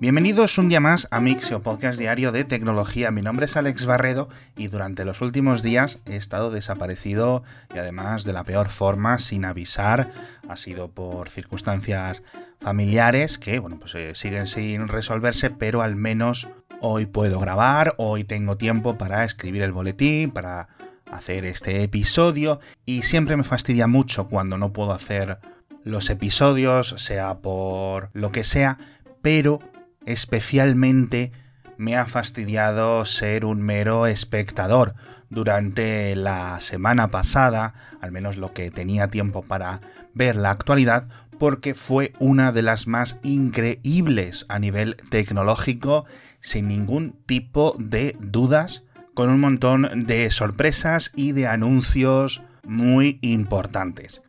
Bienvenidos un día más a Mixio, podcast diario de tecnología. Mi nombre es Alex Barredo y durante los últimos días he estado desaparecido y además de la peor forma, sin avisar. Ha sido por circunstancias familiares que, bueno, pues eh, siguen sin resolverse, pero al menos hoy puedo grabar, hoy tengo tiempo para escribir el boletín, para hacer este episodio y siempre me fastidia mucho cuando no puedo hacer los episodios, sea por lo que sea, pero especialmente me ha fastidiado ser un mero espectador. Durante la semana pasada, al menos lo que tenía tiempo para ver la actualidad, porque fue una de las más increíbles a nivel tecnológico, sin ningún tipo de dudas, con un montón de sorpresas y de anuncios muy importantes.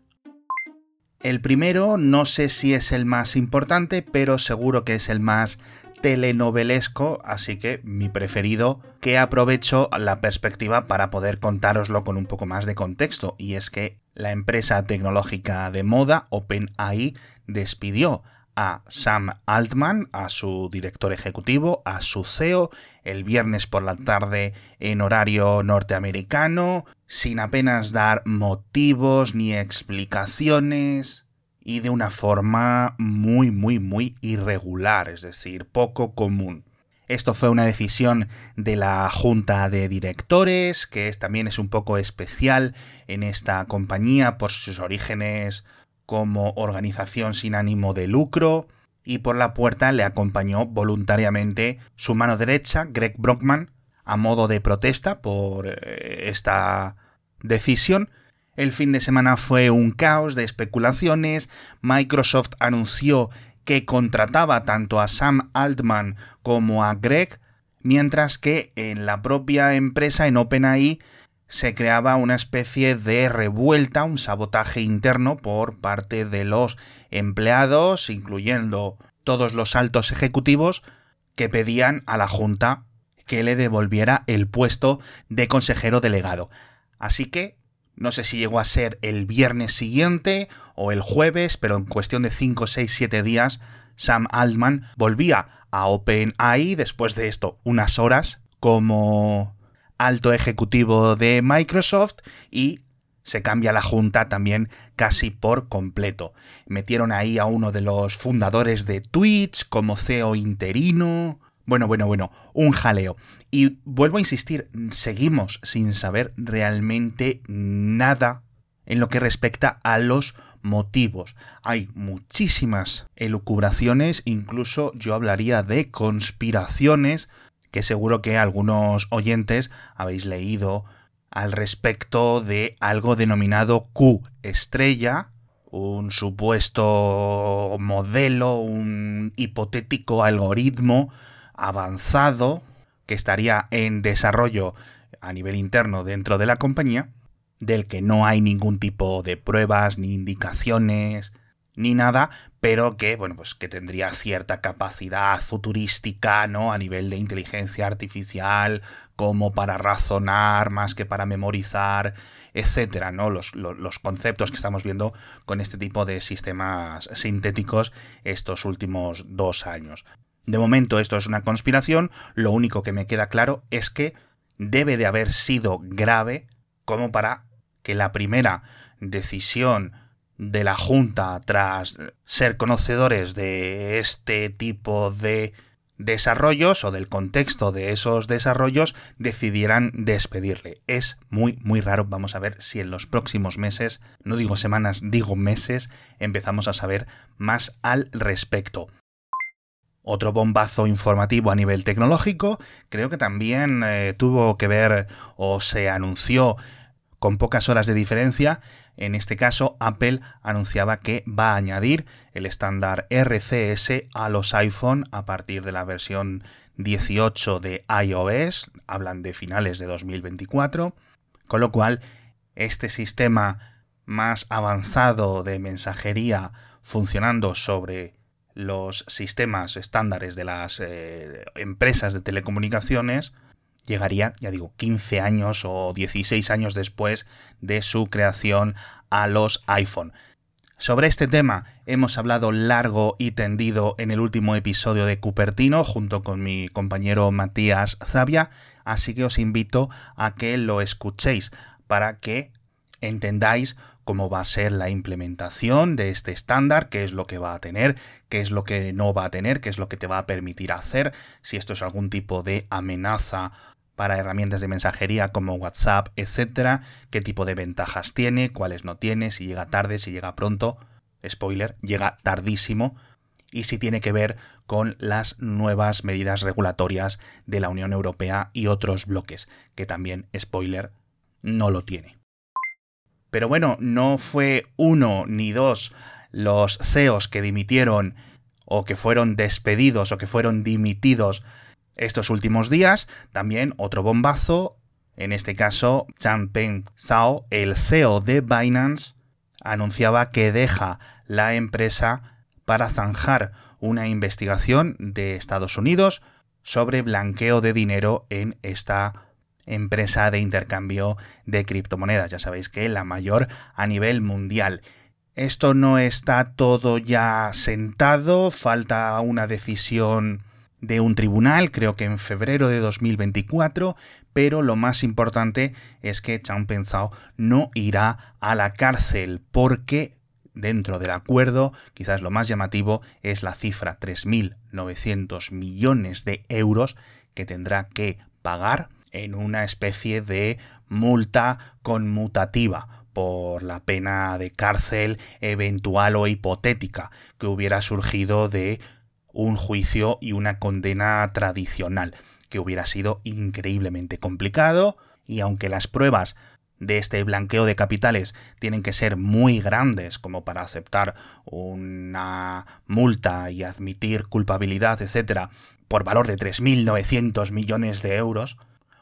El primero no sé si es el más importante, pero seguro que es el más telenovelesco, así que mi preferido, que aprovecho la perspectiva para poder contároslo con un poco más de contexto, y es que la empresa tecnológica de moda OpenAI despidió a Sam Altman, a su director ejecutivo, a su CEO, el viernes por la tarde en horario norteamericano, sin apenas dar motivos ni explicaciones y de una forma muy, muy, muy irregular, es decir, poco común. Esto fue una decisión de la junta de directores, que también es un poco especial en esta compañía por sus orígenes como organización sin ánimo de lucro, y por la puerta le acompañó voluntariamente su mano derecha, Greg Brockman, a modo de protesta por eh, esta decisión. El fin de semana fue un caos de especulaciones. Microsoft anunció que contrataba tanto a Sam Altman como a Greg, mientras que en la propia empresa, en OpenAI, se creaba una especie de revuelta, un sabotaje interno por parte de los empleados, incluyendo todos los altos ejecutivos, que pedían a la Junta que le devolviera el puesto de consejero delegado. Así que no sé si llegó a ser el viernes siguiente o el jueves, pero en cuestión de 5, 6, 7 días, Sam Altman volvía a OpenAI después de esto unas horas como alto ejecutivo de Microsoft y se cambia la junta también casi por completo. Metieron ahí a uno de los fundadores de Twitch como CEO interino. Bueno, bueno, bueno, un jaleo. Y vuelvo a insistir, seguimos sin saber realmente nada en lo que respecta a los motivos. Hay muchísimas elucubraciones, incluso yo hablaría de conspiraciones que seguro que algunos oyentes habéis leído al respecto de algo denominado Q estrella, un supuesto modelo, un hipotético algoritmo avanzado que estaría en desarrollo a nivel interno dentro de la compañía, del que no hay ningún tipo de pruebas ni indicaciones ni nada, pero que, bueno, pues que tendría cierta capacidad futurística, ¿no? A nivel de inteligencia artificial, como para razonar más que para memorizar, etcétera, ¿no? Los, los, conceptos que estamos viendo con este tipo de sistemas sintéticos estos últimos dos años. De momento esto es una conspiración, lo único que me queda claro es que debe de haber sido grave como para que la primera decisión de la Junta tras ser conocedores de este tipo de desarrollos o del contexto de esos desarrollos decidieran despedirle. Es muy muy raro, vamos a ver si en los próximos meses, no digo semanas, digo meses, empezamos a saber más al respecto. Otro bombazo informativo a nivel tecnológico, creo que también eh, tuvo que ver o se anunció con pocas horas de diferencia en este caso, Apple anunciaba que va a añadir el estándar RCS a los iPhone a partir de la versión 18 de iOS, hablan de finales de 2024, con lo cual este sistema más avanzado de mensajería funcionando sobre los sistemas estándares de las eh, empresas de telecomunicaciones llegaría, ya digo, 15 años o 16 años después de su creación a los iPhone. Sobre este tema hemos hablado largo y tendido en el último episodio de Cupertino junto con mi compañero Matías Zavia, así que os invito a que lo escuchéis para que entendáis cómo va a ser la implementación de este estándar, qué es lo que va a tener, qué es lo que no va a tener, qué es lo que te va a permitir hacer, si esto es algún tipo de amenaza para herramientas de mensajería como WhatsApp, etcétera, qué tipo de ventajas tiene, cuáles no tiene, si llega tarde, si llega pronto, spoiler, llega tardísimo, y si tiene que ver con las nuevas medidas regulatorias de la Unión Europea y otros bloques, que también, spoiler, no lo tiene. Pero bueno, no fue uno ni dos los CEOs que dimitieron o que fueron despedidos o que fueron dimitidos estos últimos días. También otro bombazo, en este caso Changpeng Zhao, el CEO de Binance, anunciaba que deja la empresa para zanjar una investigación de Estados Unidos sobre blanqueo de dinero en esta empresa de intercambio de criptomonedas. Ya sabéis que la mayor a nivel mundial. Esto no está todo ya sentado, falta una decisión de un tribunal, creo que en febrero de 2024, pero lo más importante es que Chang Pensao no irá a la cárcel porque dentro del acuerdo, quizás lo más llamativo es la cifra 3.900 millones de euros que tendrá que pagar en una especie de multa conmutativa por la pena de cárcel eventual o hipotética que hubiera surgido de un juicio y una condena tradicional, que hubiera sido increíblemente complicado, y aunque las pruebas de este blanqueo de capitales tienen que ser muy grandes como para aceptar una multa y admitir culpabilidad, etcétera, por valor de 3.900 millones de euros,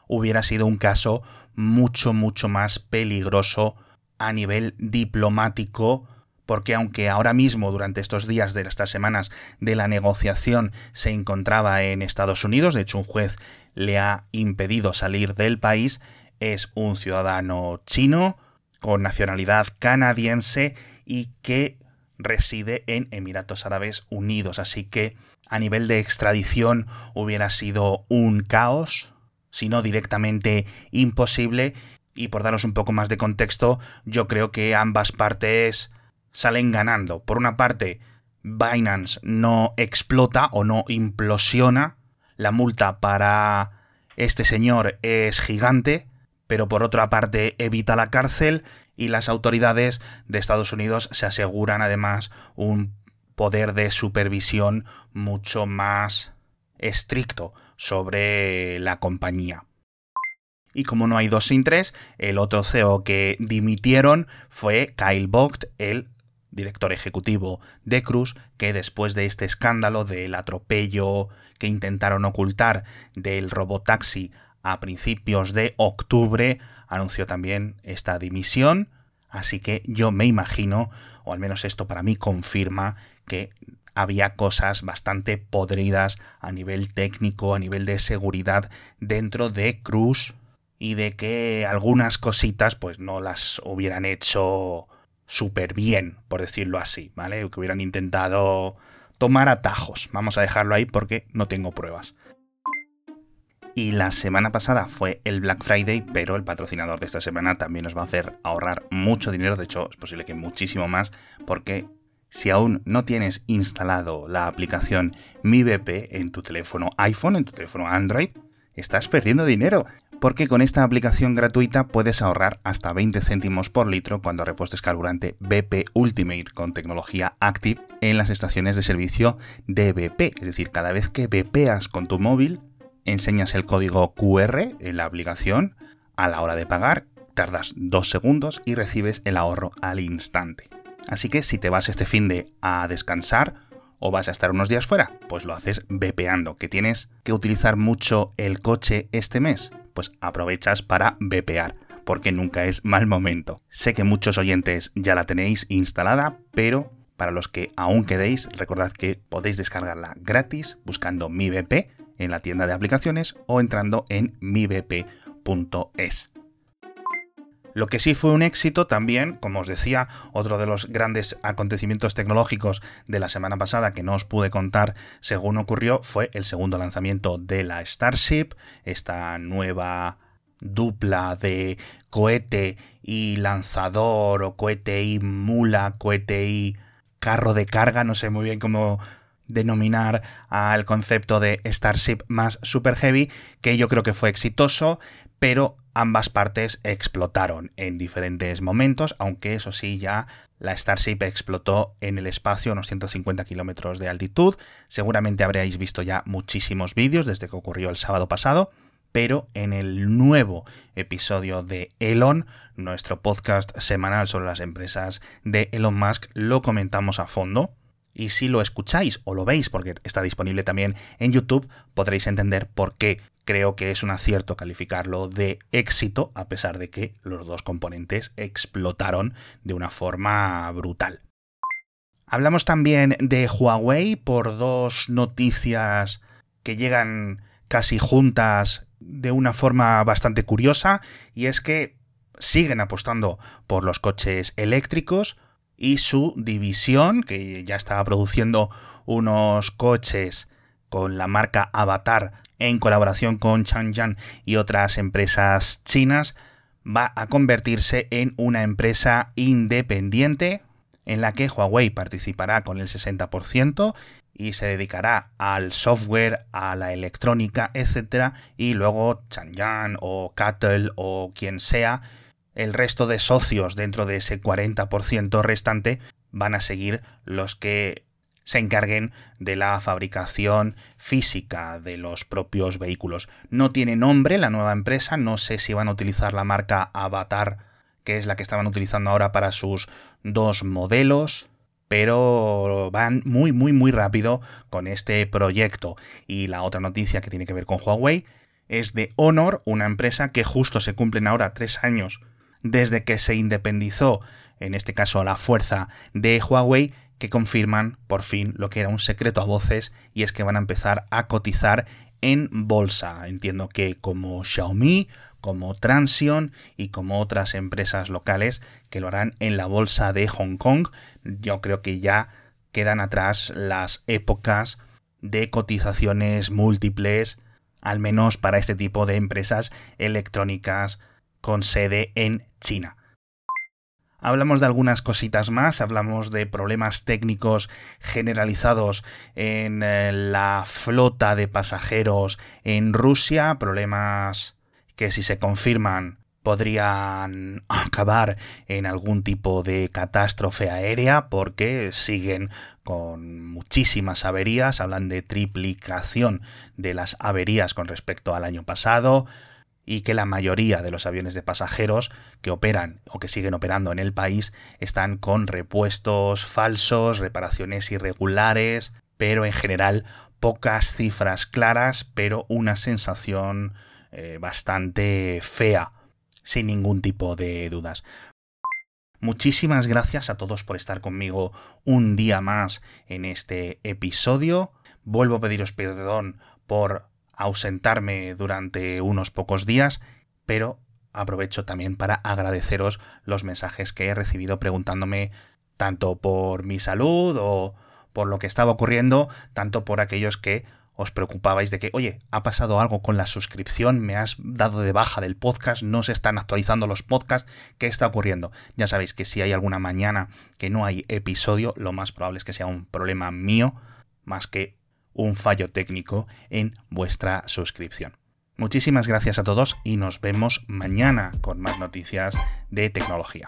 hubiera sido un caso mucho, mucho más peligroso a nivel diplomático, porque aunque ahora mismo, durante estos días de estas semanas de la negociación, se encontraba en Estados Unidos, de hecho un juez le ha impedido salir del país, es un ciudadano chino con nacionalidad canadiense y que reside en Emiratos Árabes Unidos. Así que a nivel de extradición hubiera sido un caos, sino directamente imposible. Y por daros un poco más de contexto, yo creo que ambas partes salen ganando. Por una parte, Binance no explota o no implosiona. La multa para este señor es gigante, pero por otra parte evita la cárcel y las autoridades de Estados Unidos se aseguran además un poder de supervisión mucho más estricto sobre la compañía. Y como no hay dos sin tres, el otro CEO que dimitieron fue Kyle Vogt, el director ejecutivo de Cruz, que después de este escándalo del atropello que intentaron ocultar del robotaxi a principios de octubre, anunció también esta dimisión. Así que yo me imagino, o al menos esto para mí confirma, que había cosas bastante podridas a nivel técnico, a nivel de seguridad dentro de Cruz y de que algunas cositas pues no las hubieran hecho súper bien, por decirlo así, ¿vale? que hubieran intentado tomar atajos. Vamos a dejarlo ahí porque no tengo pruebas. Y la semana pasada fue el Black Friday, pero el patrocinador de esta semana también nos va a hacer ahorrar mucho dinero, de hecho es posible que muchísimo más, porque si aún no tienes instalado la aplicación MiBP en tu teléfono iPhone, en tu teléfono Android, estás perdiendo dinero. Porque con esta aplicación gratuita puedes ahorrar hasta 20 céntimos por litro cuando repostes carburante BP Ultimate con tecnología Active en las estaciones de servicio de BP. Es decir, cada vez que BPas con tu móvil, enseñas el código QR en la aplicación a la hora de pagar, tardas dos segundos y recibes el ahorro al instante. Así que si te vas este fin de a descansar o vas a estar unos días fuera, pues lo haces bepeando. ¿Que tienes que utilizar mucho el coche este mes? Pues aprovechas para bepear, porque nunca es mal momento. Sé que muchos oyentes ya la tenéis instalada, pero para los que aún quedéis, recordad que podéis descargarla gratis buscando mi BP en la tienda de aplicaciones o entrando en mibp.es. Lo que sí fue un éxito también, como os decía, otro de los grandes acontecimientos tecnológicos de la semana pasada que no os pude contar según ocurrió, fue el segundo lanzamiento de la Starship, esta nueva dupla de cohete y lanzador o cohete y mula, cohete y carro de carga, no sé muy bien cómo denominar al concepto de Starship más Super Heavy, que yo creo que fue exitoso, pero ambas partes explotaron en diferentes momentos, aunque eso sí, ya la Starship explotó en el espacio a unos 150 kilómetros de altitud. Seguramente habréis visto ya muchísimos vídeos desde que ocurrió el sábado pasado pero en el nuevo episodio de Elon, nuestro podcast semanal sobre las empresas de Elon Musk, lo comentamos a fondo. Y si lo escucháis o lo veis, porque está disponible también en YouTube, podréis entender por qué creo que es un acierto calificarlo de éxito, a pesar de que los dos componentes explotaron de una forma brutal. Hablamos también de Huawei por dos noticias que llegan casi juntas de una forma bastante curiosa, y es que siguen apostando por los coches eléctricos y su división, que ya estaba produciendo unos coches con la marca Avatar en colaboración con Changjiang y otras empresas chinas, va a convertirse en una empresa independiente en la que Huawei participará con el 60% y se dedicará al software, a la electrónica, etc. Y luego Changjiang o Cattle o quien sea, el resto de socios dentro de ese 40% restante van a seguir los que se encarguen de la fabricación física de los propios vehículos. No tiene nombre la nueva empresa, no sé si van a utilizar la marca Avatar, que es la que estaban utilizando ahora para sus dos modelos, pero van muy, muy, muy rápido con este proyecto. Y la otra noticia que tiene que ver con Huawei es de Honor, una empresa que justo se cumplen ahora tres años desde que se independizó, en este caso la fuerza de Huawei, que confirman por fin lo que era un secreto a voces y es que van a empezar a cotizar en bolsa. Entiendo que como Xiaomi, como Transion y como otras empresas locales que lo harán en la bolsa de Hong Kong. Yo creo que ya quedan atrás las épocas de cotizaciones múltiples, al menos para este tipo de empresas electrónicas con sede en China. Hablamos de algunas cositas más, hablamos de problemas técnicos generalizados en eh, la flota de pasajeros en Rusia, problemas que si se confirman podrían acabar en algún tipo de catástrofe aérea porque siguen con muchísimas averías, hablan de triplicación de las averías con respecto al año pasado y que la mayoría de los aviones de pasajeros que operan o que siguen operando en el país están con repuestos falsos, reparaciones irregulares, pero en general pocas cifras claras, pero una sensación eh, bastante fea, sin ningún tipo de dudas. Muchísimas gracias a todos por estar conmigo un día más en este episodio. Vuelvo a pediros perdón por ausentarme durante unos pocos días, pero aprovecho también para agradeceros los mensajes que he recibido preguntándome tanto por mi salud o por lo que estaba ocurriendo, tanto por aquellos que os preocupabais de que, oye, ha pasado algo con la suscripción, me has dado de baja del podcast, no se están actualizando los podcasts, ¿qué está ocurriendo? Ya sabéis que si hay alguna mañana que no hay episodio, lo más probable es que sea un problema mío, más que un fallo técnico en vuestra suscripción. Muchísimas gracias a todos y nos vemos mañana con más noticias de tecnología.